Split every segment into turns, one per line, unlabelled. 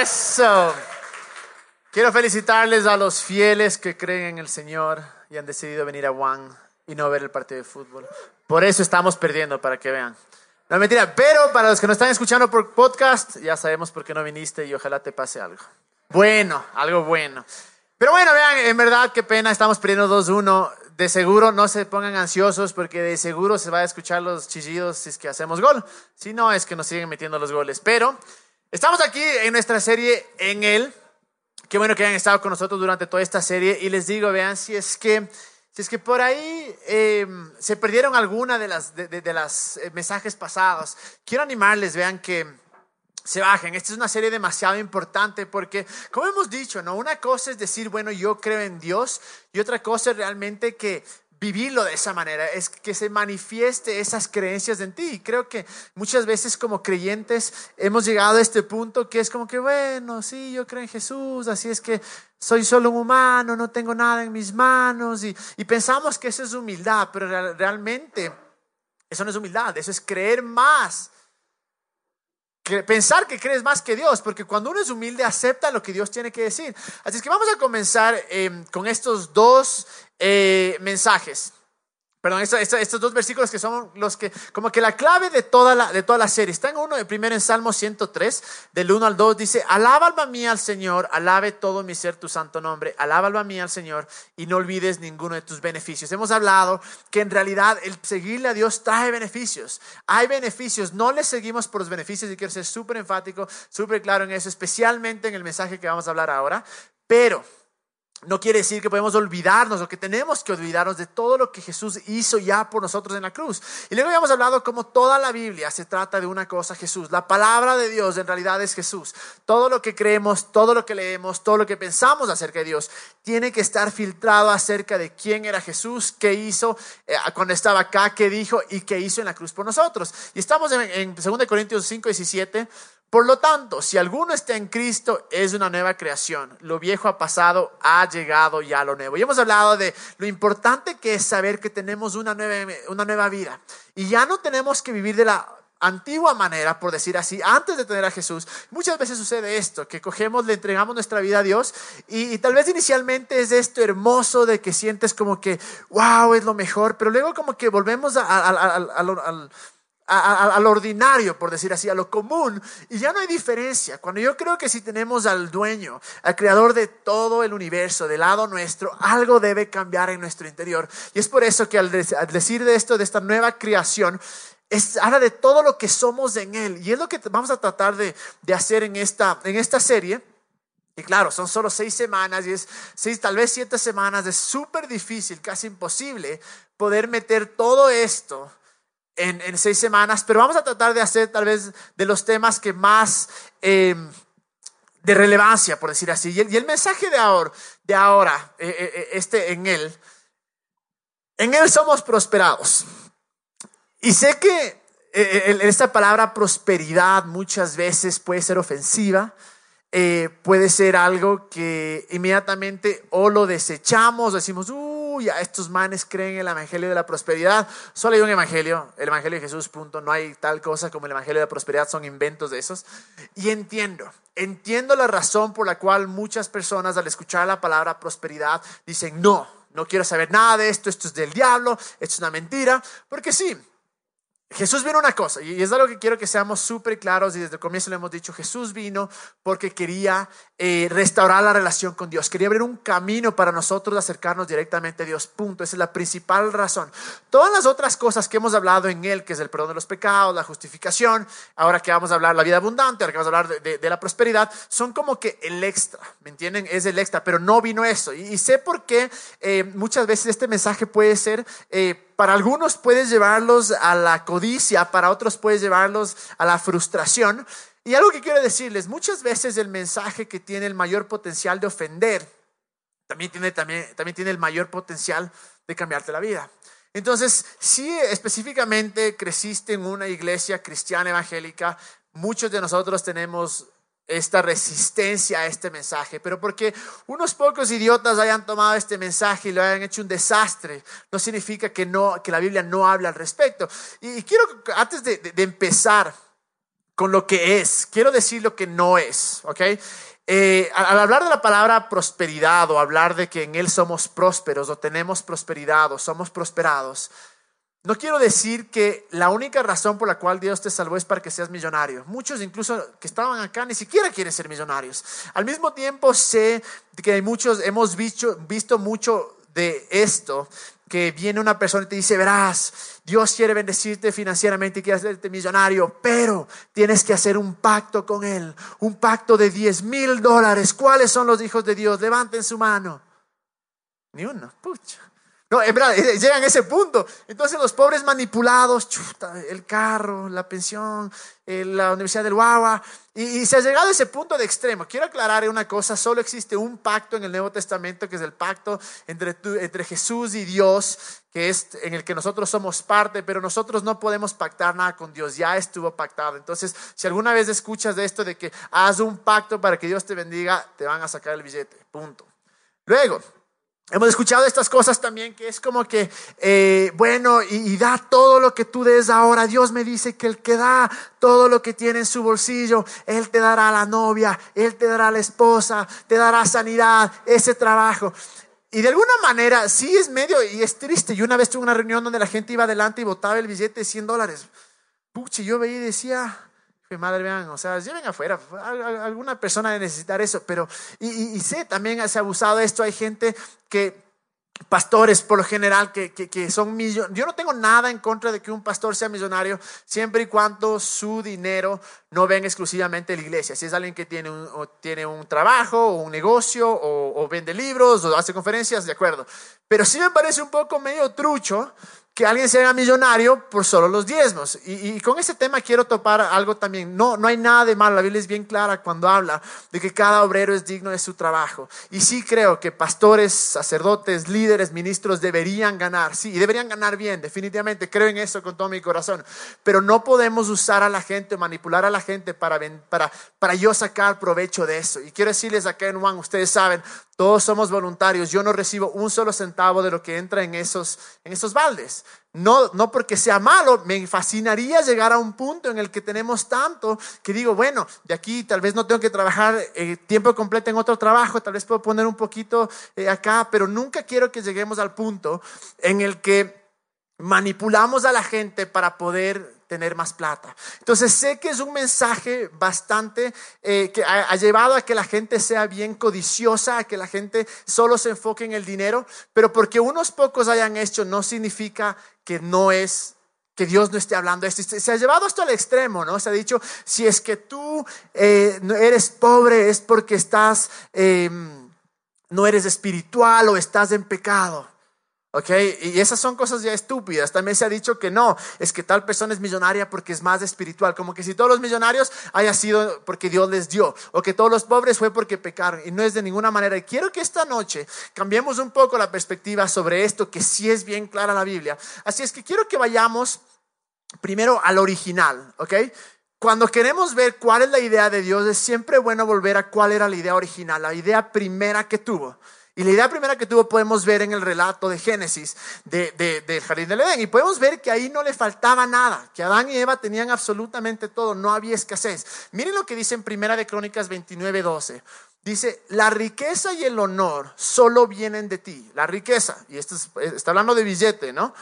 Eso. Quiero felicitarles a los fieles que creen en el Señor y han decidido venir a Juan y no ver el partido de fútbol. Por eso estamos perdiendo, para que vean. No mentira, pero para los que nos están escuchando por podcast, ya sabemos por qué no viniste y ojalá te pase algo. Bueno, algo bueno. Pero bueno, vean, en verdad, qué pena, estamos perdiendo 2-1. De seguro no se pongan ansiosos porque de seguro se va a escuchar los chillidos si es que hacemos gol. Si no, es que nos siguen metiendo los goles. Pero estamos aquí en nuestra serie en él. Qué bueno que hayan estado con nosotros durante toda esta serie. Y les digo, vean, si es que, si es que por ahí eh, se perdieron alguna de las de, de, las eh, mensajes pasados, quiero animarles, vean que se bajen. Esta es una serie demasiado importante porque, como hemos dicho, ¿no? Una cosa es decir, bueno, yo creo en Dios y otra cosa es realmente que vivirlo de esa manera, es que se manifieste esas creencias en ti. Y creo que muchas veces como creyentes hemos llegado a este punto que es como que, bueno, sí, yo creo en Jesús, así es que soy solo un humano, no tengo nada en mis manos y, y pensamos que eso es humildad, pero realmente eso no es humildad, eso es creer más pensar que crees más que Dios, porque cuando uno es humilde acepta lo que Dios tiene que decir. Así es que vamos a comenzar eh, con estos dos eh, mensajes. Perdón, estos dos versículos que son los que, como que la clave de toda la, de toda la serie. Está en uno, el primero en Salmo 103, del 1 al 2, dice, alaba alma mía al Señor, alabe todo mi ser tu santo nombre, alaba alma mía al Señor y no olvides ninguno de tus beneficios. Hemos hablado que en realidad el seguirle a Dios trae beneficios. Hay beneficios, no le seguimos por los beneficios y quiero ser súper enfático, súper claro en eso, especialmente en el mensaje que vamos a hablar ahora, pero no quiere decir que podemos olvidarnos o que tenemos que olvidarnos de todo lo que Jesús hizo ya por nosotros en la cruz. Y luego habíamos hablado como toda la Biblia se trata de una cosa, Jesús. La palabra de Dios en realidad es Jesús. Todo lo que creemos, todo lo que leemos, todo lo que pensamos acerca de Dios, tiene que estar filtrado acerca de quién era Jesús, qué hizo eh, cuando estaba acá, qué dijo y qué hizo en la cruz por nosotros. Y estamos en, en 2 Corintios 5, 17 por lo tanto, si alguno está en Cristo, es una nueva creación. Lo viejo ha pasado, ha llegado ya lo nuevo. Y hemos hablado de lo importante que es saber que tenemos una nueva, una nueva vida. Y ya no tenemos que vivir de la antigua manera, por decir así, antes de tener a Jesús. Muchas veces sucede esto, que cogemos, le entregamos nuestra vida a Dios y, tal vez inicialmente es esto hermoso de que sientes como que, wow, es lo mejor, pero luego como que volvemos al al ordinario, por decir así, a lo común, y ya no hay diferencia. Cuando yo creo que si tenemos al dueño, al creador de todo el universo, del lado nuestro, algo debe cambiar en nuestro interior. Y es por eso que al, decir de esto, de esta nueva creación, es, habla de todo lo que somos en Él. Y es lo que vamos a tratar de, de hacer en esta, en esta serie. Y claro, son solo seis semanas y es seis, tal vez siete semanas. Es súper difícil, casi imposible poder meter todo esto en, seis semanas, pero vamos a tratar de hacer tal vez de los temas que más eh, de relevancia, por decir así. Y el, mensaje de ahora, de ahora eh, eh, este en él, en él somos prosperados. Y sé que esta palabra prosperidad muchas veces puede ser ofensiva. puede ser algo que inmediatamente o lo desechamos, decimos, uh, a estos manes creen en el Evangelio de la Prosperidad. Solo hay un Evangelio, el Evangelio de Jesús, punto. No hay tal cosa como el Evangelio de la Prosperidad, son inventos de esos. Y entiendo, entiendo la razón por la cual muchas personas al escuchar la palabra prosperidad dicen, no, no quiero saber nada de esto, esto es del diablo, esto es una mentira, porque sí, Jesús vino una cosa, y es algo que quiero que seamos súper claros, y desde el comienzo le hemos dicho, Jesús vino porque quería eh, restaurar la relación con Dios, quería abrir un camino para nosotros de acercarnos directamente a Dios, punto, esa es la principal razón. Todas las otras cosas que hemos hablado en Él, que es el perdón de los pecados, la justificación, ahora que vamos a hablar de la vida abundante, ahora que vamos a hablar de, la prosperidad, son como que el extra, ¿me entienden? Es el extra, pero no vino eso. Y, sé por qué eh, muchas veces este mensaje puede ser... Eh, para algunos puedes llevarlos a la codicia, para otros puedes llevarlos a la frustración. Y algo que quiero decirles, muchas veces el mensaje que tiene el mayor potencial de ofender, también tiene, también, también tiene el mayor potencial de cambiarte la vida. Entonces, si específicamente creciste en una iglesia cristiana evangélica, muchos de nosotros tenemos esta resistencia a este mensaje, pero porque unos pocos idiotas hayan tomado este mensaje y lo hayan hecho un desastre, no significa que, no, que la Biblia no habla al respecto. Y, quiero, antes de, de empezar con lo que es. Quiero decir lo que no es, ¿ok? Eh, al hablar de la palabra prosperidad o hablar de que en Él somos prósperos o tenemos prosperidad o somos prosperados, no quiero decir que la única razón por la cual Dios te salvó es para que seas millonario. Muchos incluso que estaban acá ni siquiera quieren ser millonarios. Al mismo tiempo sé que muchos hemos visto, visto mucho de esto, que viene una persona y te dice, verás, Dios quiere bendecirte financieramente y quiere hacerte millonario, pero tienes que hacer un pacto con Él, un pacto de 10 mil dólares. ¿Cuáles son los hijos de Dios? Levanten su mano. Ni uno, pucha. No, en verdad, llegan a ese punto. Entonces los pobres manipulados, chuta, el carro, la pensión, eh, la Universidad del Guagua, y, se ha llegado a ese punto de extremo. Quiero aclarar una cosa, solo existe un pacto en el Nuevo Testamento, que es el pacto entre, entre Jesús y Dios, que es en el que nosotros somos parte, pero nosotros no podemos pactar nada con Dios, ya estuvo pactado. Entonces, si alguna vez escuchas de esto de que haz un pacto para que Dios te bendiga, te van a sacar el billete, punto. Luego, Hemos escuchado estas cosas también que es como que, eh, bueno, y, da todo lo que tú des ahora. Dios me dice que el que da todo lo que tiene en su bolsillo, Él te dará la novia, Él te dará la esposa, te dará sanidad, ese trabajo. Y de alguna manera sí es medio y es triste. Yo una vez tuve una reunión donde la gente iba adelante y botaba el billete de 100 dólares. Puchi, yo veía y decía, madre, vean, o sea, lleven afuera, alguna persona debe necesitar eso, pero, y, y, sé, también se ha abusado de esto, hay gente que, pastores por lo general, que, que, son millonarios, yo no tengo nada en contra de que un pastor sea millonario, siempre y cuando su dinero no venga exclusivamente de la iglesia, si es alguien que tiene un, tiene un trabajo, o un negocio, o, o vende libros, o hace conferencias, de acuerdo, pero sí me parece un poco medio trucho, que alguien se haga millonario por solo los diezmos. Y, con ese tema quiero topar algo también. No, no hay nada de malo. La Biblia es bien clara cuando habla de que cada obrero es digno de su trabajo. Y sí creo que pastores, sacerdotes, líderes, ministros deberían ganar. Sí, y deberían ganar bien, definitivamente. Creo en eso con todo mi corazón. Pero no podemos usar a la gente, manipular a la gente para, para, para yo sacar provecho de eso. Y quiero decirles acá en Juan, ustedes saben, todos somos voluntarios. Yo no recibo un solo centavo de lo que entra en esos, en esos baldes. No, no porque sea malo, me fascinaría llegar a un punto en el que tenemos tanto que digo, bueno, de aquí tal vez no tengo que trabajar eh, tiempo completo en otro trabajo, tal vez puedo poner un poquito eh, acá, pero nunca quiero que lleguemos al punto en el que manipulamos a la gente para poder tener más plata. Entonces sé que es un mensaje bastante eh, que ha, llevado a que la gente sea bien codiciosa, a que la gente solo se enfoque en el dinero, pero porque unos pocos hayan hecho no significa que no es que Dios no esté hablando esto. Se ha llevado esto al extremo, ¿no? Se ha dicho, si es que tú eh, eres pobre es porque estás, em, no eres espiritual o estás en pecado. ¿Ok? Y esas son cosas ya estúpidas. También se ha dicho que no, es que tal persona es millonaria porque es más espiritual. Como que si todos los millonarios haya sido porque Dios les dio, o que todos los pobres fue porque pecaron. Y no es de ninguna manera. Y quiero que esta noche cambiemos un poco la perspectiva sobre esto, que sí es bien clara la Biblia. Así es que quiero que vayamos primero al original, ¿ok? Cuando queremos ver cuál es la idea de Dios, es siempre bueno volver a cuál era la idea original, la idea primera que tuvo. Y la idea primera que tuvo podemos ver en el relato de Génesis de, del jardín del Edén. Y podemos ver que ahí no le faltaba nada, que Adán y Eva tenían absolutamente todo, no había escasez. Miren lo que dice en Primera de Crónicas 29, 12. Dice, la riqueza y el honor solo vienen de ti. La riqueza, y esto está hablando de billete, ¿no?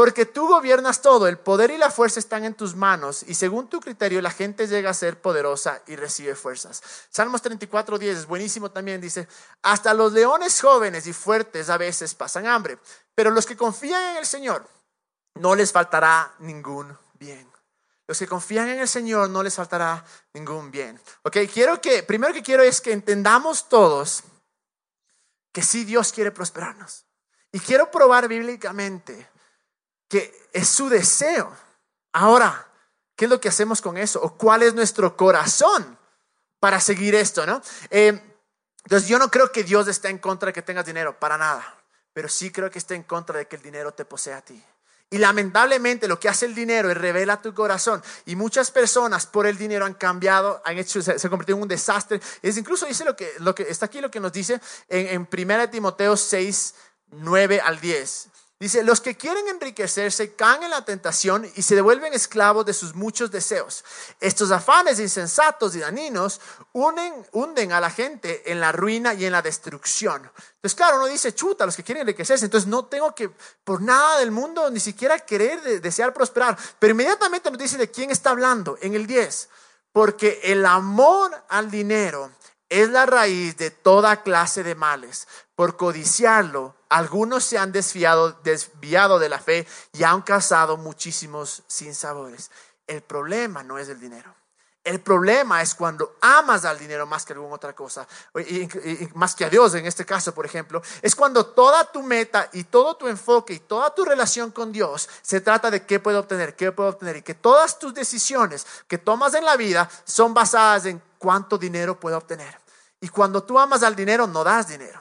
Porque tú gobiernas todo, el poder y la fuerza están en tus manos y según tu criterio la gente llega a ser poderosa y recibe fuerzas. Salmos 34, 10 es buenísimo también, dice, hasta los leones jóvenes y fuertes a veces pasan hambre, pero los que confían en el Señor no les faltará ningún bien. Los que confían en el Señor no les faltará ningún bien. Ok, quiero que, primero que quiero es que entendamos todos que sí Dios quiere prosperarnos. Y quiero probar bíblicamente que es su deseo. Ahora, ¿qué es lo que hacemos con eso? ¿O cuál es nuestro corazón para seguir esto? ¿no? Eh, entonces yo no creo que Dios esté en contra de que tengas dinero, para nada. Pero sí creo que esté en contra de que el dinero te posea a ti. Y lamentablemente lo que hace el dinero es revela tu corazón. Y muchas personas por el dinero han cambiado, han hecho, se, se convertido en un desastre. Es incluso dice lo que, lo que está aquí lo que nos dice en, en 1 Timoteo 6, 9 al 10. Dice, los que quieren enriquecerse caen en la tentación y se devuelven esclavos de sus muchos deseos. Estos afanes insensatos y dañinos unen, hunden a la gente en la ruina y en la destrucción. Entonces, claro, uno dice, chuta, los que quieren enriquecerse, entonces no tengo que, por nada del mundo, ni siquiera querer, desear prosperar. Pero inmediatamente nos dice de quién está hablando en el 10. Porque el amor al dinero es la raíz de toda clase de males. Por codiciarlo, algunos se han desviado, de la fe y han causado muchísimos sinsabores. El problema no es el dinero. El problema es cuando amas al dinero más que alguna otra cosa, más que a Dios en este caso, por ejemplo, es cuando toda tu meta y todo tu enfoque y toda tu relación con Dios se trata de qué puedo obtener, qué puedo obtener, y que todas tus decisiones que tomas en la vida son basadas en cuánto dinero puedo obtener. Y cuando tú amas al dinero, no das dinero.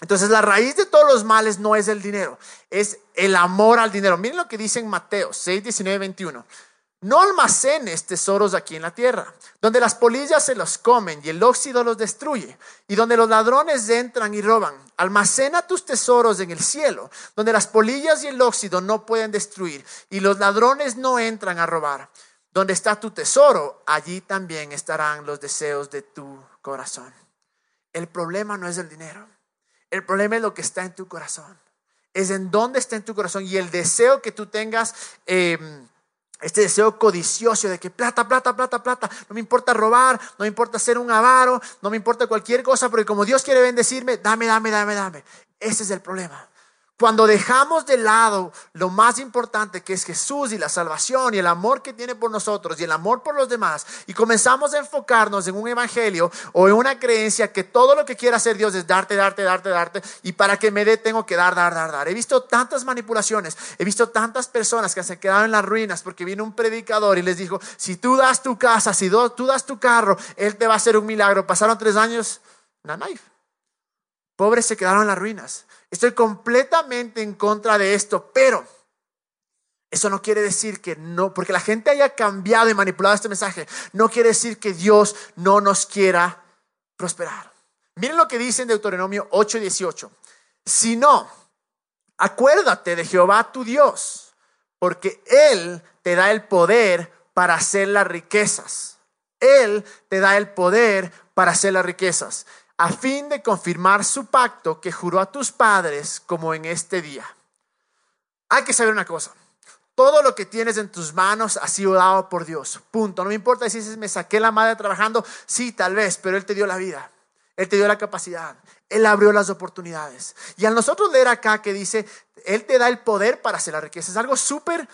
Entonces la raíz de todos los males no es el dinero, es el amor al dinero. Miren lo que dice en Mateo 6, 19, 21. No almacenes tesoros aquí en la tierra, donde las polillas se los comen y el óxido los destruye, y donde los ladrones entran y roban. Almacena tus tesoros en el cielo, donde las polillas y el óxido no pueden destruir, y los ladrones no entran a robar. Donde está tu tesoro, allí también estarán los deseos de tu corazón. El problema no es el dinero. El problema es lo que está en tu corazón. Es en dónde está en tu corazón y el deseo que tú tengas. Em, este deseo codicioso de que plata, plata, plata, plata, no me importa robar, no me importa ser un avaro, no me importa cualquier cosa, porque como Dios quiere bendecirme, dame, dame, dame, dame. Ese es el problema. Cuando dejamos de lado lo más importante que es Jesús y la salvación y el amor que tiene por nosotros y el amor por los demás y comenzamos a enfocarnos en un evangelio o en una creencia que todo lo que quiere hacer Dios es darte, darte, darte, darte y para que me dé tengo que dar, dar, dar, dar. He visto tantas manipulaciones, he visto tantas personas que se quedaron en las ruinas porque vino un predicador y les dijo, si tú das tu casa, si tú das tu carro, Él te va a hacer un milagro. Pasaron tres años, una knife. Pobres se quedaron en las ruinas. Estoy completamente en contra de esto, pero eso no quiere decir que no, porque la gente haya cambiado y manipulado este mensaje, no quiere decir que Dios no nos quiera prosperar. Miren lo que dice en Deuteronomio 8:18. Si no, acuérdate de Jehová tu Dios, porque Él te da el poder para hacer las riquezas. Él te da el poder para hacer las riquezas a fin de confirmar su pacto que juró a tus padres como en este día. Hay que saber una cosa. Todo lo que tienes en tus manos ha sido dado por Dios. Punto. No me importa si me saqué la madre trabajando. Sí, tal vez, pero Él te dio la vida. Él te dio la capacidad. Él abrió las oportunidades. Y a nosotros leer acá que dice, Él te da el poder para hacer la riqueza. Es algo súper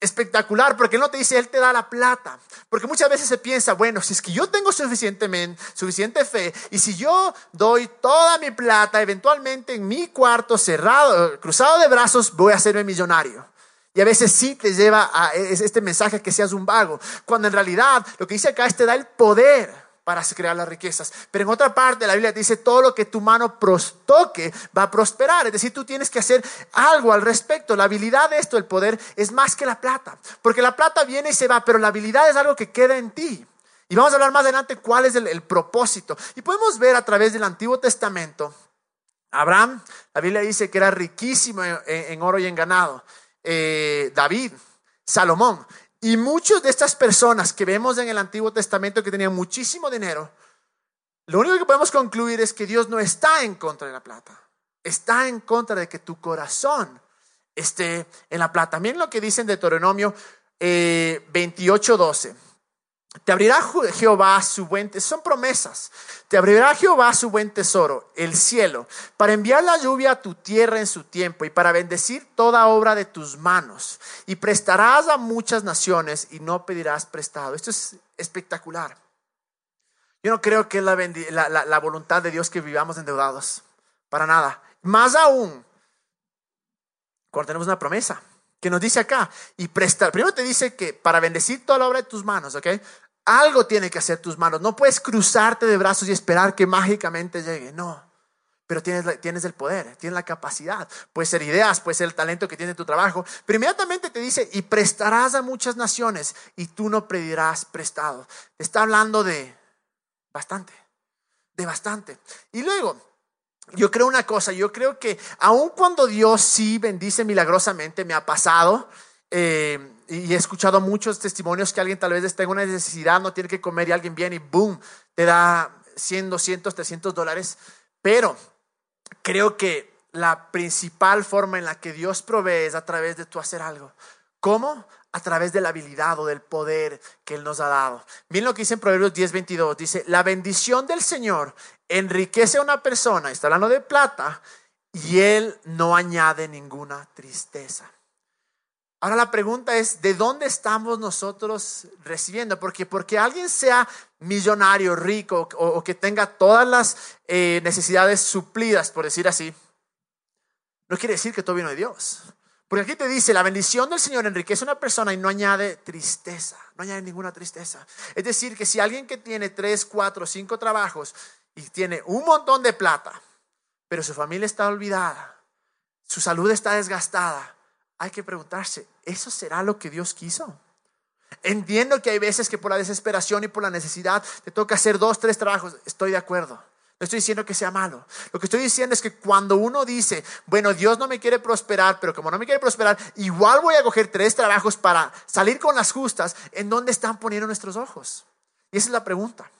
espectacular, porque Él no te dice, Él te da la plata. Porque muchas veces se piensa, bueno, si es que yo tengo suficientemente, suficiente fe, y si yo doy toda mi plata, eventualmente en mi cuarto cerrado, cruzado de brazos, voy a hacerme millonario. Y a veces sí te lleva a este mensaje que seas un vago, cuando en realidad lo que dice acá es te da el poder para crear las riquezas. Pero en otra parte la Biblia dice, todo lo que tu mano toque va a prosperar. Es decir, tú tienes que hacer algo al respecto. La habilidad de esto, el poder, es más que la plata. Porque la plata viene y se va, pero la habilidad es algo que queda en ti. Y vamos a hablar más adelante cuál es el, propósito. Y podemos ver a través del Antiguo Testamento, Abraham, la Biblia dice que era riquísimo en, oro y en ganado. Eh, David, Salomón. Y muchas de estas personas que vemos en el Antiguo Testamento que tenían muchísimo dinero, lo único que podemos concluir es que Dios no está en contra de la plata, está en contra de que tu corazón esté en la plata. Miren lo que dice en Deuteronomio eh, 28:12. Te abrirá Jehová su buen tesoro, son promesas. Te abrirá Jehová su buen tesoro, el cielo, para enviar la lluvia a tu tierra en su tiempo y para bendecir toda obra de tus manos. Y prestarás a muchas naciones y no pedirás prestado. Esto es espectacular. Yo no creo que es la, la voluntad de Dios que vivamos endeudados. Para nada. Más aún, cuando tenemos una promesa que nos dice acá y prestar. Primero te dice que para bendecir toda la obra de tus manos, ¿ok? Algo tiene que hacer tus manos. No puedes cruzarte de brazos y esperar que mágicamente llegue. No. Pero tienes, tienes el poder, tienes la capacidad. Puede ser ideas, puede ser el talento que tiene tu trabajo. Pero inmediatamente te dice, y prestarás a muchas naciones y tú no pedirás prestado. Está hablando de bastante, de bastante. Y luego, yo creo una cosa, yo creo que aun cuando Dios sí bendice milagrosamente, me ha pasado, eh, y he escuchado muchos testimonios que alguien tal vez tenga una necesidad, no tiene que comer y alguien viene y boom, te da 100, 200, 300 dólares. Pero creo que la principal forma en la que Dios provee es a través de tú hacer algo. ¿Cómo? A través de la habilidad o del poder que Él nos ha dado. Miren lo que dice en Proverbios 10, 22. Dice, la bendición del Señor enriquece a una persona, está hablando de plata, y Él no añade ninguna tristeza. Ahora la pregunta es, ¿de dónde estamos nosotros recibiendo? Porque porque alguien sea millonario, rico o, que tenga todas las eh, necesidades suplidas, por decir así, no quiere decir que todo vino de Dios. Porque aquí te dice, la bendición del Señor enriquece a una persona y no añade tristeza, no añade ninguna tristeza. Es decir, que si alguien que tiene tres, cuatro, cinco trabajos y tiene un montón de plata, pero su familia está olvidada, su salud está desgastada, hay que preguntarse, ¿eso será lo que Dios quiso? Entiendo que hay veces que por la desesperación y por la necesidad te toca hacer dos, tres trabajos. Estoy de acuerdo. No estoy diciendo que sea malo. Lo que estoy diciendo es que cuando uno dice, bueno, Dios no me quiere prosperar, pero como no me quiere prosperar, igual voy a coger tres trabajos para salir con las justas, ¿en dónde están poniendo nuestros ojos? Y esa es la pregunta.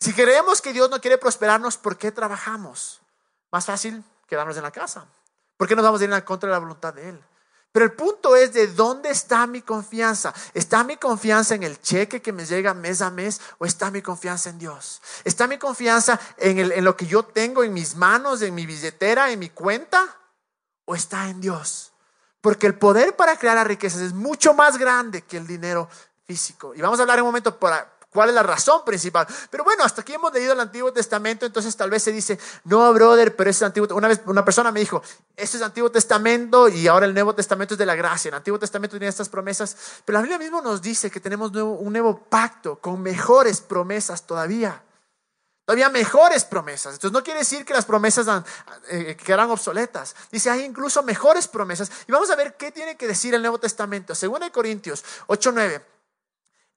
Si creemos que Dios no quiere prosperarnos, ¿por qué trabajamos? Más fácil quedarnos en la casa. ¿Por qué nos vamos a ir en contra de la voluntad de Él? Pero el punto es de dónde está mi confianza. ¿Está mi confianza en el cheque que me llega mes a mes o está mi confianza en Dios? ¿Está mi confianza en, en lo que yo tengo en mis manos, en mi billetera, en mi cuenta? ¿O está en Dios? Porque el poder para crear las riquezas es mucho más grande que el dinero físico. Y vamos a hablar un momento para, ¿Cuál es la razón principal? Pero bueno, hasta aquí hemos leído el Antiguo Testamento, entonces tal vez se dice, no, brother, pero es Antiguo. Una vez una persona me dijo, este es Antiguo Testamento y ahora el Nuevo Testamento es de la gracia. El Antiguo Testamento tiene estas promesas, pero la Biblia mismo nos dice que tenemos un nuevo pacto con mejores promesas todavía. Todavía mejores promesas. Entonces no quiere decir que las promesas eh, quedarán obsoletas. Dice, hay incluso mejores promesas. Y vamos a ver qué tiene que decir el Nuevo Testamento. Según de Corintios 8, 9.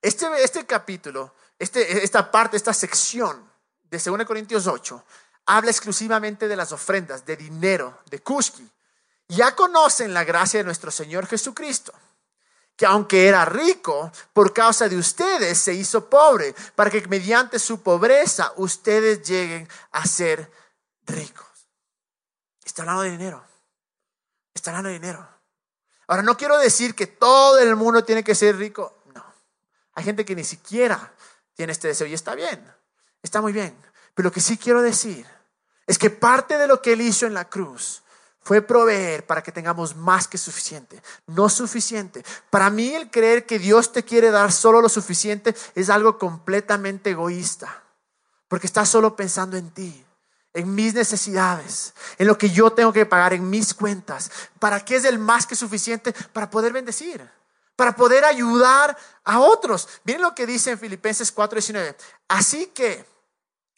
Este, este capítulo, este, esta parte, esta sección de 2 Corintios 8, habla exclusivamente de las ofrendas, de dinero, de Kuski. Ya conocen la gracia de nuestro Señor Jesucristo, que aunque era rico, por causa de ustedes se hizo pobre, para que mediante su pobreza ustedes lleguen a ser ricos. Está hablando de dinero. Está hablando de dinero. Ahora, no quiero decir que todo el mundo tiene que ser rico. Gente que ni siquiera tiene este deseo y está bien, está muy bien. Pero lo que sí quiero decir es que parte de lo que Él hizo en la cruz fue proveer para que tengamos más que suficiente, no suficiente. Para mí el creer que Dios te quiere dar solo lo suficiente es algo completamente egoísta, porque estás solo pensando en ti, en mis necesidades, en lo que yo tengo que pagar, en mis cuentas. ¿Para qué es el más que suficiente? Para poder bendecir para poder ayudar a otros. Miren lo que dice en Filipenses 4:19. Así que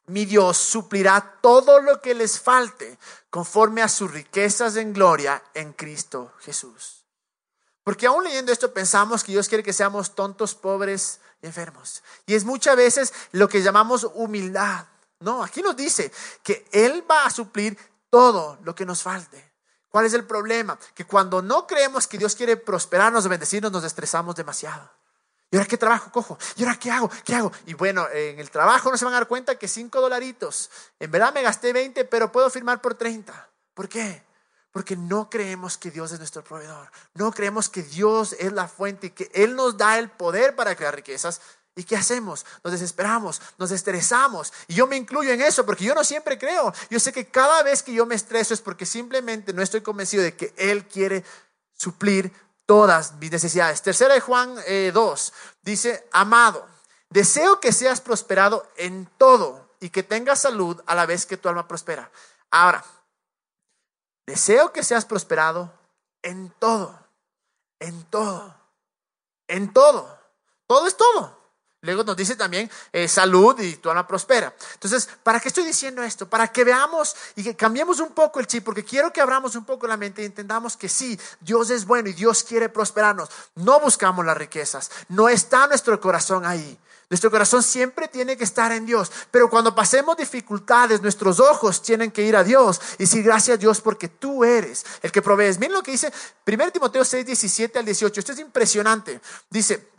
mi Dios suplirá todo lo que les falte conforme a sus riquezas en gloria en Cristo Jesús. Porque aún leyendo esto pensamos que Dios quiere que seamos tontos, pobres y enfermos. Y es muchas veces lo que llamamos humildad. No, aquí nos dice que Él va a suplir todo lo que nos falte. ¿Cuál es el problema? Que cuando no creemos que Dios quiere prosperarnos bendecirnos, nos estresamos demasiado. ¿Y ahora qué trabajo cojo? ¿Y ahora qué hago? ¿Qué hago? Y bueno, en el trabajo no se van a dar cuenta que 5 dolaritos. En verdad me gasté 20, pero puedo firmar por 30. ¿Por qué? Porque no creemos que Dios es nuestro proveedor. No creemos que Dios es la fuente y que Él nos da el poder para crear riquezas. ¿Y qué hacemos? Nos desesperamos, nos estresamos. Y yo me incluyo en eso porque yo no siempre creo. Yo sé que cada vez que yo me estreso es porque simplemente no estoy convencido de que Él quiere suplir todas mis necesidades. Tercera de Juan 2 eh, dice, amado, deseo que seas prosperado en todo y que tengas salud a la vez que tu alma prospera. Ahora, deseo que seas prosperado en todo, en todo, en todo. Todo es todo. Luego nos dice también eh, salud y tu alma prospera. Entonces, ¿para qué estoy diciendo esto? Para que veamos y que cambiemos un poco el chip, porque quiero que abramos un poco la mente y entendamos que sí, Dios es bueno y Dios quiere prosperarnos. No buscamos las riquezas, no está nuestro corazón ahí. Nuestro corazón siempre tiene que estar en Dios. Pero cuando pasemos dificultades, nuestros ojos tienen que ir a Dios y decir gracias a Dios porque tú eres el que provees. Miren lo que dice 1 Timoteo 6, 17 al 18. Esto es impresionante. Dice,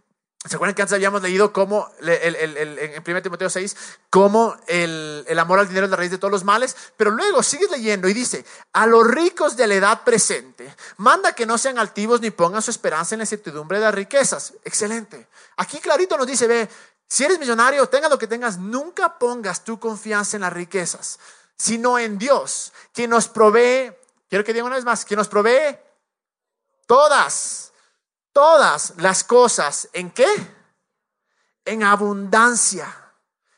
¿Se acuerdan que antes habíamos leído cómo, en 1 Timoteo 6, cómo el, amor al dinero es la raíz de todos los males? Pero luego sigues leyendo y dice, a los ricos de la edad presente, manda que no sean altivos ni pongan su esperanza en la incertidumbre de las riquezas. Excelente. Aquí clarito nos dice, ve, si eres millonario, tenga lo que tengas, nunca pongas tu confianza en las riquezas, sino en Dios, que nos provee, quiero que diga una vez más, que nos provee todas todas las cosas, ¿en qué? En abundancia.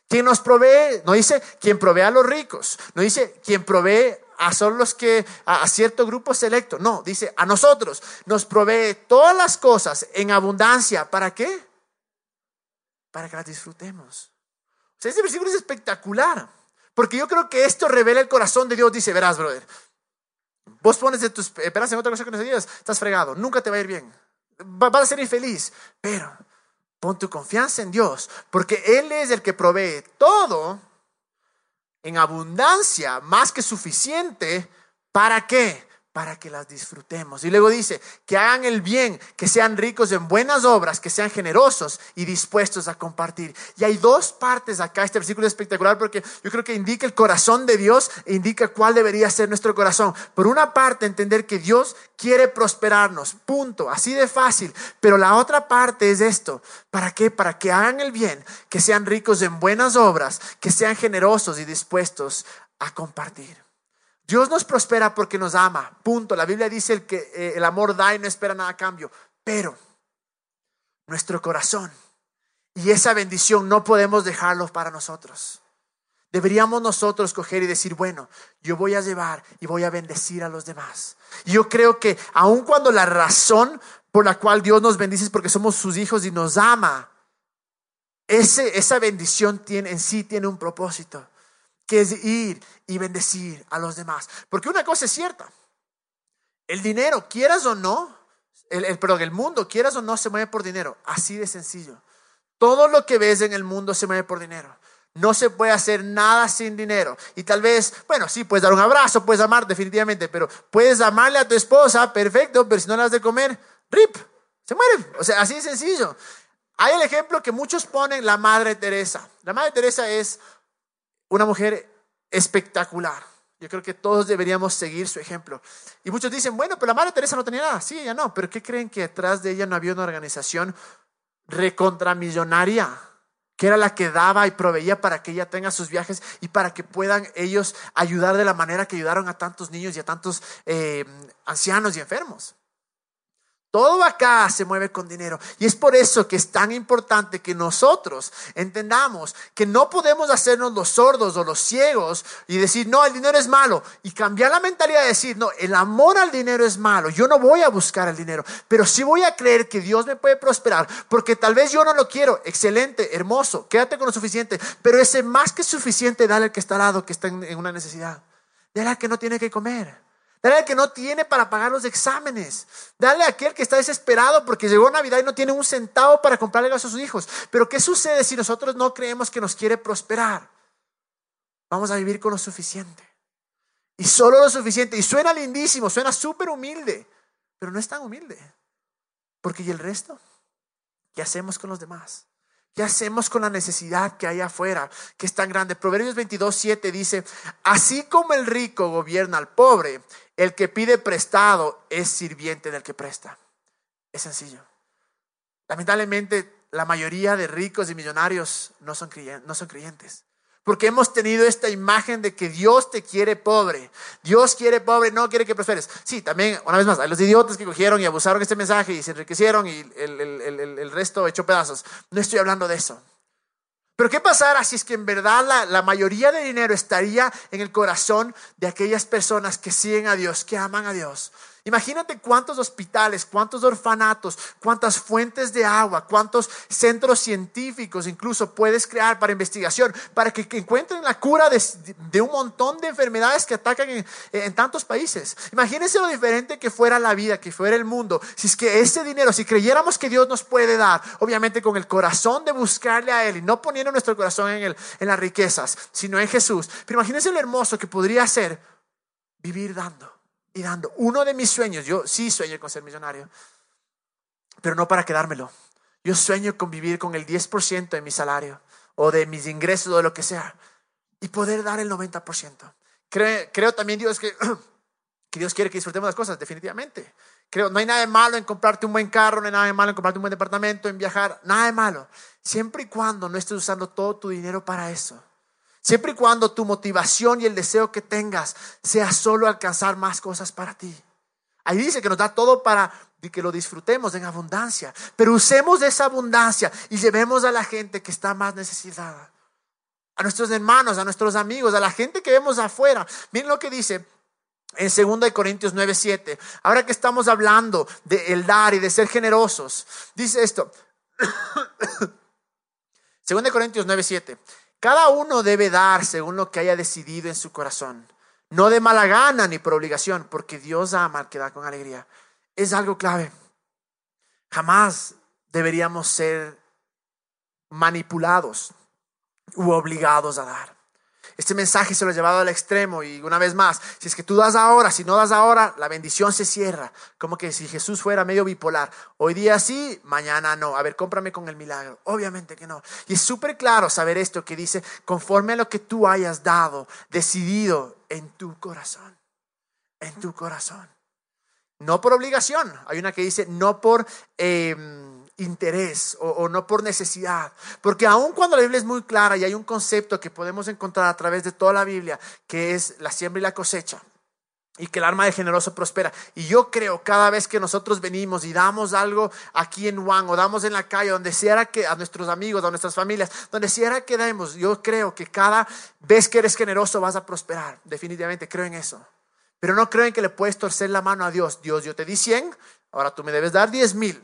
Quien nos provee, no dice quien provee a los ricos, no dice quien provee a solo los que, a, cierto grupo selecto, no, dice a nosotros, nos provee todas las cosas en abundancia, ¿para qué? Para que las disfrutemos. O sea, este versículo es espectacular, porque yo creo que esto revela el corazón de Dios, dice, verás, brother, vos pones de tus esperanzas en otra cosa que no se estás fregado, nunca te va a ir bien vas a ser infeliz, pero pon tu confianza en Dios, porque Él es el que provee todo en abundancia, más que suficiente, ¿para qué? Para que las disfrutemos. Y luego dice, que hagan el bien, que sean ricos en buenas obras, que sean generosos y dispuestos a compartir. Y hay dos partes acá, este versículo es espectacular porque yo creo que indica el corazón de Dios e indica cuál debería ser nuestro corazón. Por una parte, entender que Dios quiere prosperarnos, punto, así de fácil. Pero la otra parte es esto, ¿para qué? Para que hagan el bien, que sean ricos en buenas obras, que sean generosos y dispuestos a compartir. Dios nos prospera porque nos ama, punto. La Biblia dice que eh, el amor da y no espera nada a cambio. Pero nuestro corazón y esa bendición no podemos dejarlo para nosotros. Deberíamos nosotros coger y decir, bueno, yo voy a llevar y voy a bendecir a los demás. Yo creo que aun cuando la razón por la cual Dios nos bendice es porque somos sus hijos y nos ama, ese, esa bendición tiene, en sí tiene un propósito que es ir y bendecir a los demás. Porque una cosa es cierta, el dinero, quieras o no, el, el, perdón, el mundo, quieras o no, se mueve por dinero. Así de sencillo. Todo lo que ves en el mundo se mueve por dinero. No se puede hacer nada sin dinero. Y tal vez, bueno, sí, puedes dar un abrazo, puedes amar definitivamente, pero puedes amarle a tu esposa, perfecto, pero si no le das de comer, rip, se muere. O sea, así de sencillo. Hay el ejemplo que muchos ponen, la Madre Teresa. La Madre Teresa es una mujer espectacular. Yo creo que todos deberíamos seguir su ejemplo. Y muchos dicen, bueno, pero la Madre Teresa no tenía nada. Sí, ella no. Pero ¿qué creen que detrás de ella no había una organización recontramillonaria? que era la que daba y proveía para que ella tenga sus viajes y para que puedan ellos ayudar de la manera que ayudaron a tantos niños y a tantos eh, ancianos y enfermos. Todo acá se mueve con dinero. Y es por eso que es tan importante que nosotros entendamos que no podemos hacernos los sordos o los ciegos y decir, no, el dinero es malo. Y cambiar la mentalidad de decir, no, el amor al dinero es malo. Yo no voy a buscar el dinero, pero sí voy a creer que Dios me puede prosperar porque tal vez yo no lo quiero. Excelente, hermoso, quédate con lo suficiente. Pero ese más que suficiente, dale al que está al lado, que está en una necesidad. Dale al que no tiene que comer. Dale al que no tiene para pagar los exámenes. Dale a aquel que está desesperado porque llegó Navidad y no tiene un centavo para comprarle a sus hijos. Pero ¿qué sucede si nosotros no creemos que nos quiere prosperar? Vamos a vivir con lo suficiente. Y solo lo suficiente. Y suena lindísimo, suena súper humilde. Pero no es tan humilde. Porque ¿y el resto? ¿Qué hacemos con los demás? ¿Qué hacemos con la necesidad que hay afuera, que es tan grande? Proverbios 22, 7 dice, así como el rico gobierna al pobre, el que pide prestado es sirviente del que presta. Es sencillo. Lamentablemente, la mayoría de ricos y millonarios no son creyentes. Porque hemos tenido esta imagen de que Dios te quiere pobre. Dios quiere pobre, no quiere que prosperes. Sí, también, una vez más, hay los idiotas que cogieron y abusaron este mensaje y se enriquecieron y el, resto echó pedazos. No estoy hablando de eso. Pero ¿qué pasará si es que en verdad la, la, mayoría de dinero estaría en el corazón de aquellas personas que siguen a Dios, que aman a Dios Imagínate cuántos hospitales, cuántos orfanatos, cuántas fuentes de agua, cuántos centros científicos incluso puedes crear para investigación, para que, encuentren la cura de, un montón de enfermedades que atacan en, tantos países. Imagínense lo diferente que fuera la vida, que fuera el mundo, si es que ese dinero, si creyéramos que Dios nos puede dar, obviamente con el corazón de buscarle a Él y no poniendo nuestro corazón en, las riquezas, sino en Jesús. Pero imagínense lo hermoso que podría ser vivir dando y dando. Uno de mis sueños, yo sí sueño con ser millonario, pero no para quedármelo. Yo sueño con vivir con el 10% de mi salario o de mis ingresos o de lo que sea y poder dar el 90%. Creo, creo también Dios que, que Dios quiere que disfrutemos las cosas, definitivamente. Creo, no hay nada de malo en comprarte un buen carro, no hay nada de malo en comprarte un buen departamento, en viajar, nada de malo. Siempre y cuando no estés usando todo tu dinero para eso. Siempre y cuando tu motivación y el deseo que tengas sea solo alcanzar más cosas para ti. Ahí dice que nos da todo para que lo disfrutemos en abundancia. Pero usemos esa abundancia y llevemos a la gente que está más necesitada. A nuestros hermanos, a nuestros amigos, a la gente que vemos afuera. Miren lo que dice en 2 Corintios 9:7. Ahora que estamos hablando de el dar y de ser generosos, dice esto. 2 Corintios 9:7. Cada uno debe dar según lo que haya decidido en su corazón, no de mala gana ni por obligación, porque Dios ama al que da con alegría. Es algo clave. Jamás deberíamos ser manipulados u obligados a dar. Este mensaje se lo ha llevado al extremo y una vez más, si es que tú das ahora, si no das ahora, la bendición se cierra. Como que si Jesús fuera medio bipolar. Hoy día sí, mañana no. A ver, cómprame con el milagro. Obviamente que no. Y es súper claro saber esto que dice, conforme a lo que tú hayas dado, decidido en tu corazón. En tu corazón. No por obligación. Hay una que dice, no por... Em, interés o, no por necesidad. Porque aun cuando la Biblia es muy clara y hay un concepto que podemos encontrar a través de toda la Biblia, que es la siembra y la cosecha, y que el arma de generoso prospera. Y yo creo cada vez que nosotros venimos y damos algo aquí en Juan o damos en la calle, donde sea que a nuestros amigos, a nuestras familias, donde sea que demos, yo creo que cada vez que eres generoso vas a prosperar. Definitivamente creo en eso. Pero no creo en que le puedes torcer la mano a Dios. Dios, yo te di 100, ahora tú me debes dar 10 mil.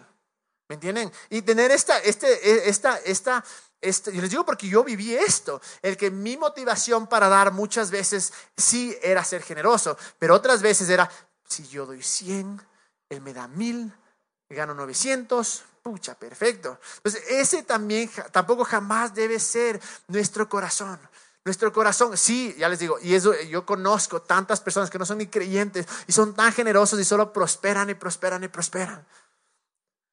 ¿Me entienden? Y tener esta, este, e, esta, esta, este, yo les digo porque yo viví esto, el que mi motivación para dar muchas veces sí era ser generoso, pero otras veces era, si yo doy 100, él me da 1000, gano 900, pucha, perfecto. Entonces, ese también tampoco jamás debe ser nuestro corazón. Nuestro corazón, sí, ya les digo, y eso yo conozco tantas personas que no son ni creyentes y son tan generosos y solo prosperan y prosperan y prosperan.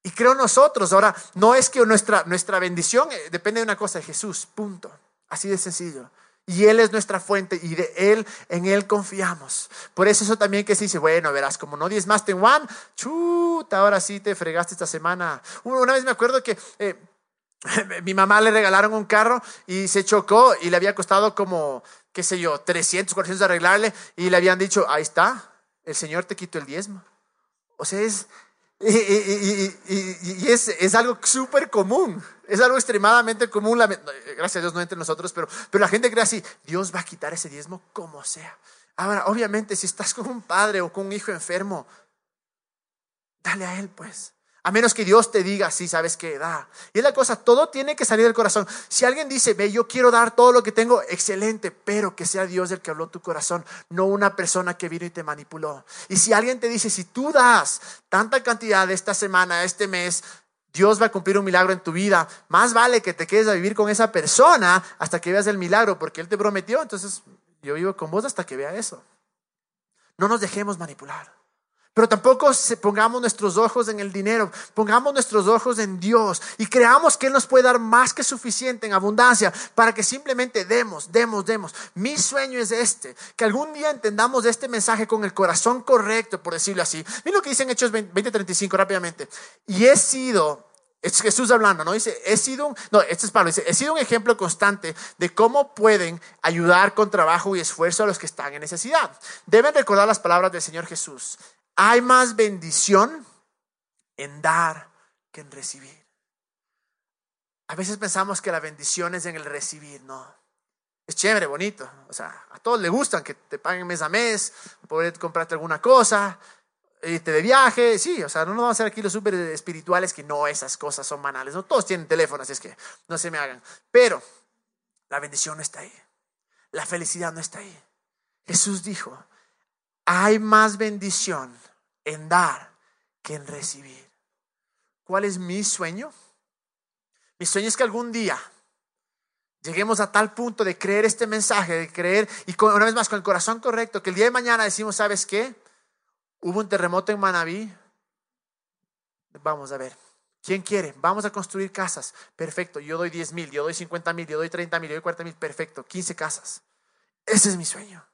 Y creo nosotros, ahora, no es que nuestra, nuestra bendición eh, depende de una cosa, de Jesús, punto. Así de sencillo. Y Él es nuestra fuente y de Él, en Él confiamos. Por eso eso también que se dice, bueno, verás, como no diezmaste en Juan, chuta, ahora sí te fregaste esta semana. Una vez me acuerdo que eh, mi mamá le regalaron un carro y se chocó y le había costado como, qué sé yo, 300, 400 arreglarle y le habían dicho, ahí está, el Señor te quitó el diezmo. O sea, es, y, es, es, algo súper común, es algo extremadamente común, gracias a Dios no entre nosotros, pero, pero la gente cree así, Dios va a quitar ese diezmo como sea. Ahora, obviamente, si estás con un padre o con un hijo enfermo, dale a él pues. A menos que Dios te diga, sí, sabes que da. Y es la cosa, todo tiene que salir del corazón. Si alguien dice, ve, yo quiero dar todo lo que tengo, excelente, pero que sea Dios el que habló tu corazón, no una persona que vino y te manipuló. Y si alguien te dice, si tú das tanta cantidad esta semana, este mes, Dios va a cumplir un milagro en tu vida, más vale que te quedes a vivir con esa persona hasta que veas el milagro, porque Él te prometió, entonces yo vivo con vos hasta que vea eso. No nos dejemos manipular. Pero tampoco pongamos nuestros ojos en el dinero, pongamos nuestros ojos en Dios y creamos que Él nos puede dar más que suficiente en abundancia para que simplemente demos, demos, demos. Mi sueño es este, que algún día entendamos este mensaje con el corazón correcto, por decirlo así. Miren lo que dicen Hechos 20:35 rápidamente. Y he sido, es Jesús hablando, ¿no? Dice, he sido, un, no, este es Pablo, dice, he sido un ejemplo constante de cómo pueden ayudar con trabajo y esfuerzo a los que están en necesidad. Deben recordar las palabras del Señor Jesús. Hay más bendición en dar que en recibir. A veces pensamos que la bendición es en el recibir, no. Es chévere, bonito. O sea, a todos les gustan que te paguen mes a mes, poder comprarte alguna cosa. irte de viaje, sí, o sea, no nos vamos a hacer aquí los súper espirituales que no, esas cosas son banales, no todos tienen teléfono, así es que no se me hagan. Pero la bendición no está ahí, la felicidad no está ahí. Jesús dijo, hay más bendición en dar que en recibir. ¿Cuál es mi sueño? Mi sueño es que algún día lleguemos a tal punto de creer este mensaje, de creer, y una vez más con el corazón correcto, que el día de mañana decimos, ¿sabes qué? Hubo un terremoto en Manabí. Vamos a ver. ¿Quién quiere? Vamos a construir casas. Perfecto. Yo doy 10 mil, yo doy 50 mil, yo doy 30 mil, yo doy 40 mil. Perfecto. 15 casas. Ese es mi sueño.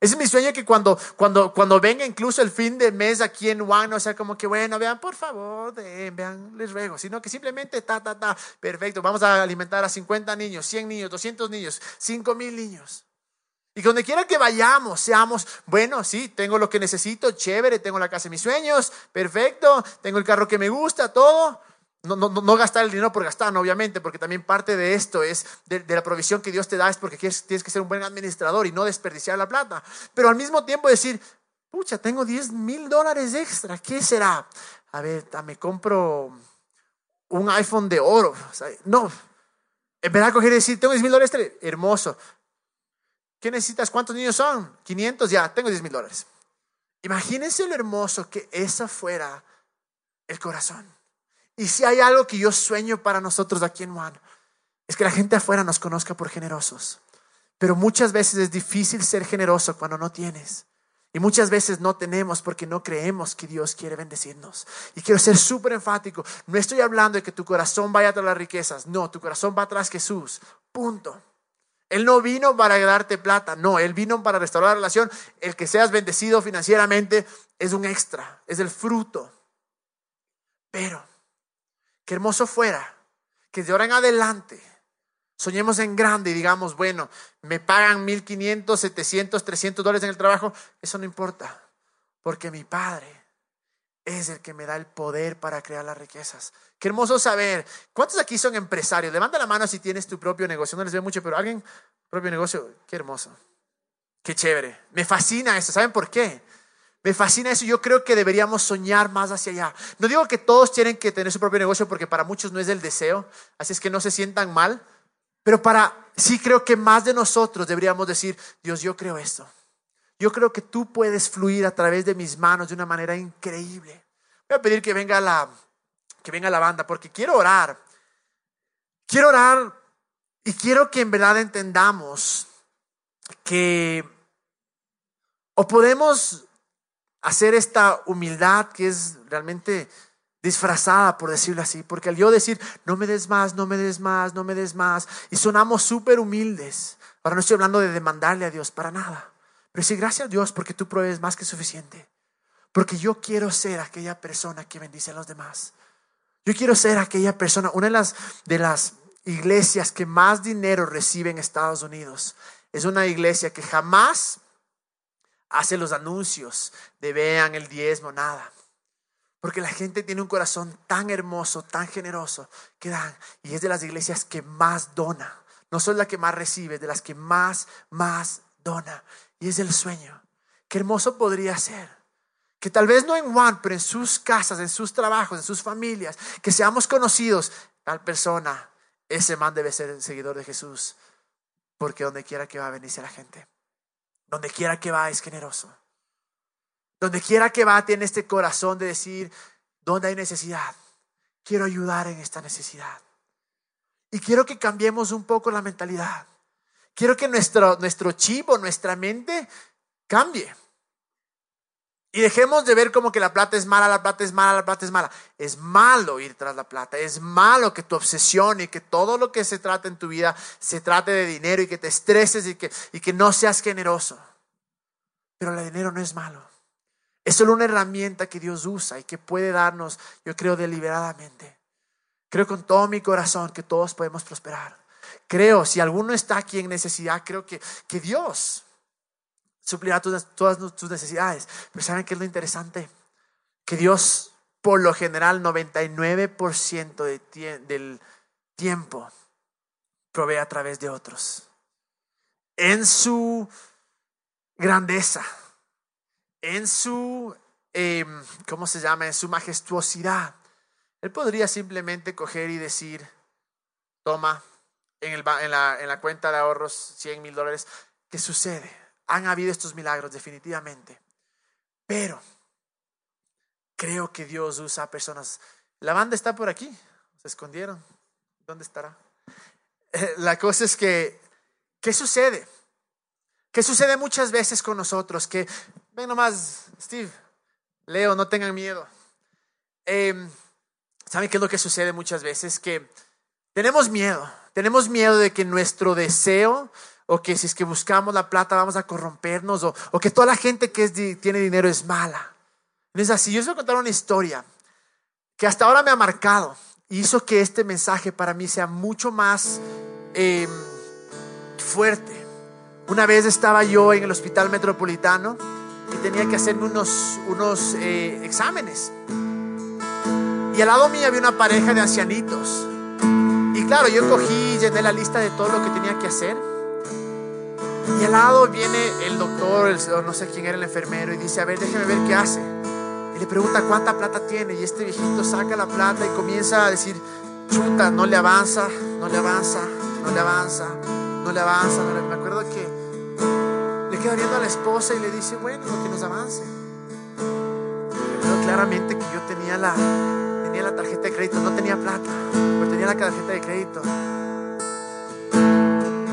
Ese es mi sueño que cuando, cuando, cuando venga incluso el fin de mes aquí en Juan, o sea, como que bueno, vean, por favor, vean, les ruego, sino que simplemente ta, ta, ta, perfecto, vamos a alimentar a 50 niños, 100 niños, 200 niños, 5 mil niños. Y donde quiera que vayamos, seamos, bueno, sí, tengo lo que necesito, chévere, tengo la casa de mis sueños, perfecto, tengo el carro que me gusta, todo. No, no, no gastar el dinero por gastar, obviamente, porque también parte de esto es de, la provisión que Dios te da, es porque tienes que ser un buen administrador y no desperdiciar la plata. Pero al mismo tiempo decir, pucha, tengo 10 mil dólares extra, ¿qué será? A ver, me compro un iPhone de oro. no, en verdad coger y decir, tengo 10 mil dólares, hermoso. ¿Qué necesitas? ¿Cuántos niños son? 500, ya, tengo 10 mil dólares. Imagínense lo hermoso que esa fuera el corazón. Y si hay algo que yo sueño para nosotros aquí en Juan, es que la gente afuera nos conozca por generosos. Pero muchas veces es difícil ser generoso cuando no tienes. Y muchas veces no tenemos porque no creemos que Dios quiere bendecirnos. Y quiero ser súper enfático. No estoy hablando de que tu corazón vaya tras las riquezas. No, tu corazón va tras Jesús. Punto. Él no vino para darte plata, no, Él vino para restaurar la relación. El que seas bendecido financieramente es un extra, es el fruto. Pero, qué hermoso fuera que de ahora en adelante soñemos en grande y digamos, bueno, me pagan 1500, 700, 300 dólares en el trabajo, eso no importa, porque mi Padre es el que me da el poder para crear las riquezas. Qué hermoso saber. ¿Cuántos aquí son empresarios? Levanta la mano si tienes tu propio negocio. No les veo mucho, pero alguien, propio negocio, qué hermoso. Qué chévere. Me fascina eso. ¿Saben por qué? Me fascina eso. Yo creo que deberíamos soñar más hacia allá. No digo que todos tienen que tener su propio negocio porque para muchos no es el deseo. Así es que no se sientan mal. Pero para, sí creo que más de nosotros deberíamos decir, Dios, yo creo esto. Yo creo que tú puedes fluir a través de mis manos de una manera increíble. Voy a pedir que venga la, que venga la banda porque quiero orar. Quiero orar y quiero que en verdad entendamos que o podemos hacer esta humildad que es realmente disfrazada, por decirlo así, porque al yo decir, no me des más, no me des más, no me des más, y sonamos súper humildes. Ahora no estoy hablando de demandarle a Dios para nada. Pero sí, gracias a Dios porque tú provees más que suficiente. Porque yo quiero ser aquella persona que bendice a los demás. Yo quiero ser aquella persona, una de las, de las iglesias que más dinero recibe en Estados Unidos. Es una iglesia que jamás hace los anuncios de vean el diezmo, nada. Porque la gente tiene un corazón tan hermoso, tan generoso, que dan. Y es de las iglesias que más dona. No solo la que más recibe, de las que más, más dona. Y es el sueño. Qué hermoso podría ser. Que tal vez no en Juan, pero en sus casas, en sus trabajos, en sus familias, que seamos conocidos. Tal persona, ese man debe ser el seguidor de Jesús. Porque donde quiera que va, a la gente. Donde quiera que va, es generoso. Donde quiera que va, tiene este corazón de decir, ¿dónde hay necesidad? Quiero ayudar en esta necesidad. Y quiero que cambiemos un poco la mentalidad. Quiero que nuestro, nuestro chivo, nuestra mente cambie. Y dejemos de ver como que la plata es mala, la plata es mala, la plata es mala. Es malo ir tras la plata. Es malo que tu obsesión y que todo lo que se trata en tu vida se trate de dinero y que te estreses y que, y que no seas generoso. Pero el dinero no es malo. Es solo una herramienta que Dios usa y que puede darnos, yo creo, deliberadamente. Creo con todo mi corazón que todos podemos prosperar. Creo, si alguno está aquí en necesidad, creo que, que Dios suplirá todas tus necesidades. Pero ¿saben qué es lo interesante? Que Dios, por lo general, 99% de del tiempo provee a través de otros. En su grandeza, en su em, ¿cómo se llama? En su majestuosidad. Él podría simplemente coger y decir, toma, en, el, la, en la cuenta de ahorros 100 mil dólares. ¿Qué sucede? Han habido estos milagros, definitivamente. Pero creo que Dios usa a personas. La banda está por aquí. Se escondieron. ¿Dónde estará? La cosa es que, ¿qué sucede? ¿Qué sucede muchas veces con nosotros? Que, ven nomás, Steve, Leo, no tengan miedo. Eh, ¿Saben qué es lo que sucede muchas veces? Que tenemos miedo. Tenemos miedo de que nuestro deseo o que si es que buscamos la plata vamos a corrompernos o, que toda la gente que tiene dinero es mala. No es así. Yo os voy a contar una historia que hasta ahora me ha marcado y hizo que este mensaje para mí sea mucho más em, fuerte. Una vez estaba yo en el hospital metropolitano y tenía que hacerme unos, unos eh, exámenes. Y al lado mío había una pareja de ancianitos. Y claro, yo cogí y llené la lista de todo lo que tenía que hacer. Y al lado viene el doctor, no sé quién era el enfermero, y dice, a ver, déjeme ver qué hace. Y le pregunta cuánta plata tiene. Y este viejito saca la plata y comienza a decir, chuta, no le avanza, no le avanza, no le avanza, no le avanza. Me acuerdo que le queda viendo a la esposa y le dice, bueno, que nos avance. Pero claramente que yo tenía la, tenía la tarjeta de crédito, no tenía plata, pero tenía la tarjeta de crédito.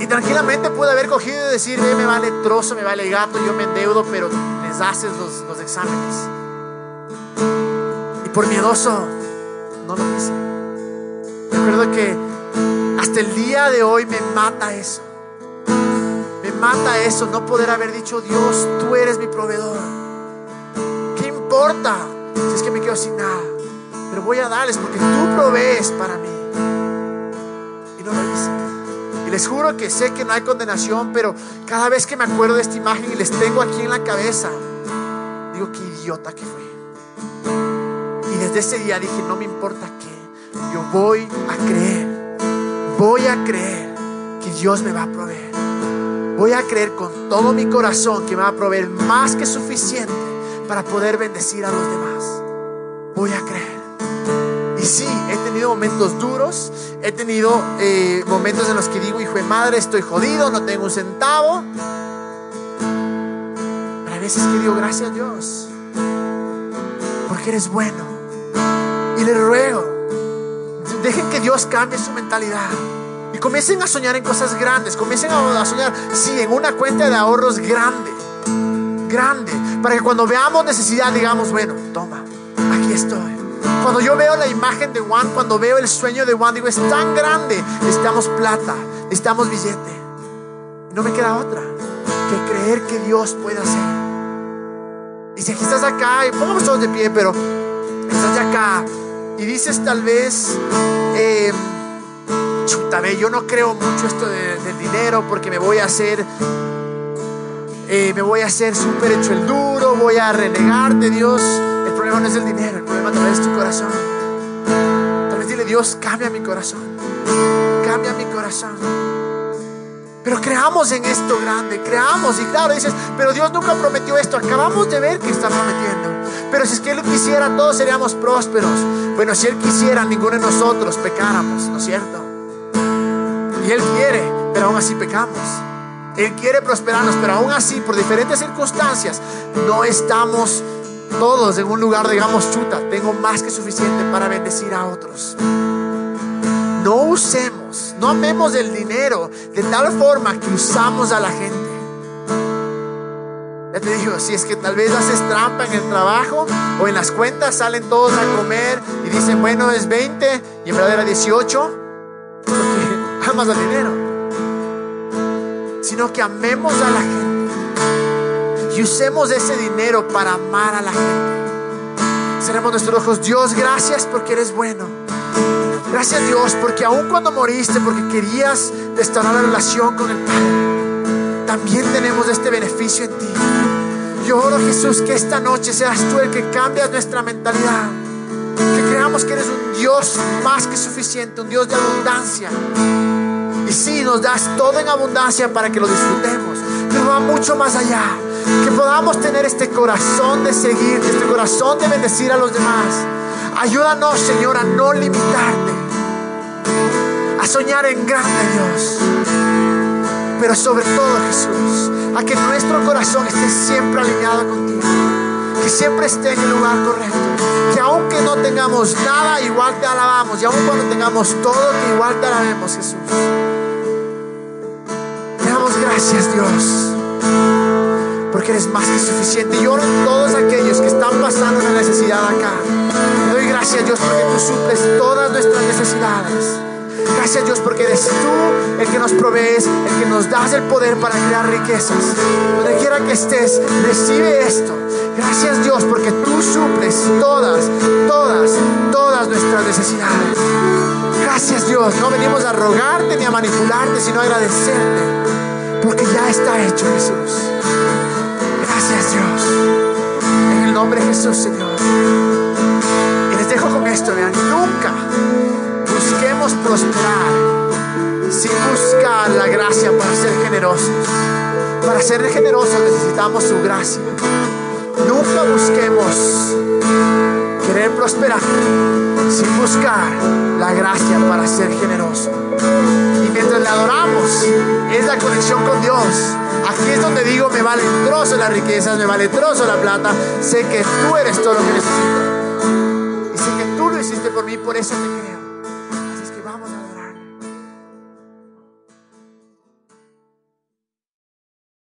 Tranquilamente pude haber cogido y decir, me vale trozo, me vale gato, yo me endeudo, pero les haces los, los exámenes. Y por miedoso, no lo hice. Recuerdo que hasta el día de hoy me mata eso. Me mata eso, no poder haber dicho, Dios, tú eres mi proveedor. ¿Qué importa si es que me quedo sin nada? pero voy a darles porque tú provees para mí. Y no lo hice. Les juro que sé que no hay condenación, pero cada vez que me acuerdo de esta imagen y les tengo aquí en la cabeza, digo, qué idiota que fui. Y desde ese día dije, no me importa qué, yo voy a creer, voy a creer que Dios me va a proveer. Voy a creer con todo mi corazón que me va a proveer más que suficiente para poder bendecir a los demás. Voy a creer. Y sí, tenido momentos duros, he tenido eh, momentos en los que digo, hijo de madre, estoy jodido, no tengo un centavo. Pero hay veces que digo, gracias a Dios, porque eres bueno. Y le ruego, dejen que Dios cambie su mentalidad. Y comiencen a soñar en cosas grandes, comiencen a soñar, sí, en una cuenta de ahorros grande, grande, para que cuando veamos necesidad digamos, bueno, toma, aquí estoy. Cuando yo veo la imagen de Juan, cuando veo el sueño de Juan, digo, es tan grande, necesitamos plata, necesitamos billete. No me queda otra que creer que Dios puede hacer. Y si aquí estás acá, y pongamos todos de pie, pero estás de acá y dices tal vez, eh, chuta, ve, yo no creo mucho esto del dinero porque me voy a hacer eh, me voy a hacer súper hecho el duro, voy a renegar de Dios. Problema no es el dinero, el problema tal es tu corazón. Tal vez dile, Dios, cambia mi corazón, cambia mi corazón. Pero creamos en esto grande, creamos. Y claro, dices, pero Dios nunca prometió esto. Acabamos de ver que está prometiendo. Pero si es que Él quisiera, todos seríamos prósperos. Bueno, si Él quisiera, ninguno de nosotros pecáramos, ¿no es cierto? Y Él quiere, pero aún así pecamos. Él quiere prosperarnos, pero aún así, por diferentes circunstancias, no estamos todos en un lugar, digamos, chuta, tengo más que suficiente para bendecir a otros. No usemos, no amemos el dinero de tal forma que usamos a la gente. Ya te digo, si es que tal vez haces trampa en el trabajo o en las cuentas, salen todos a comer y dicen, bueno, es 20 y en verdad era 18, porque amas el dinero sino que amemos a la gente y usemos ese dinero para amar a la gente. Cerremos nuestros ojos. Dios, gracias porque eres bueno. Gracias Dios porque aun cuando moriste, porque querías restaurar la relación con el Padre, también tenemos este beneficio en ti. Yo oro Jesús que esta noche seas tú el que cambias nuestra mentalidad. Que creamos que eres un Dios más que suficiente, un Dios de abundancia y sí, nos das todo en abundancia para que lo disfrutemos. Pero va mucho más allá. Que podamos tener este corazón de seguir, este corazón de bendecir a los demás. Ayúdanos, Señor, a no limitarte, a soñar en grande, Dios. Pero sobre todo, Jesús, a que nuestro corazón esté siempre alineado contigo. Que siempre esté en el lugar correcto. Que aunque no tengamos nada, igual te alabamos. Y aun cuando tengamos todo, que igual te alabemos, Jesús. Te damos gracias, Dios. Porque eres más que suficiente. Y oro todos aquellos que están pasando una necesidad acá. Te doy gracias, Dios, porque tú suples todas nuestras necesidades. Gracias Dios porque eres tú el que nos provees, el que nos das el poder para crear riquezas. Donde quiera que estés, recibe esto. Gracias Dios porque tú suples todas, todas, todas nuestras necesidades. Gracias Dios. No venimos a rogarte ni a manipularte, sino a agradecerte. Porque ya está hecho Jesús. En el nombre de Jesús, Señor. Y les dejo con esto, vean, nunca busquemos prosperar sin buscar la gracia para ser generosos. Para ser generosos necesitamos su gracia. Nunca busquemos querer prosperar sin buscar la gracia para ser generoso. Y mientras le adoramos, es la conexión con Dios. Aquí es donde digo, me vale trozo la riqueza, me vale trozo la plata. Sé que tú eres todo lo que necesito. Y sé que tú lo hiciste por mí, por eso te creo.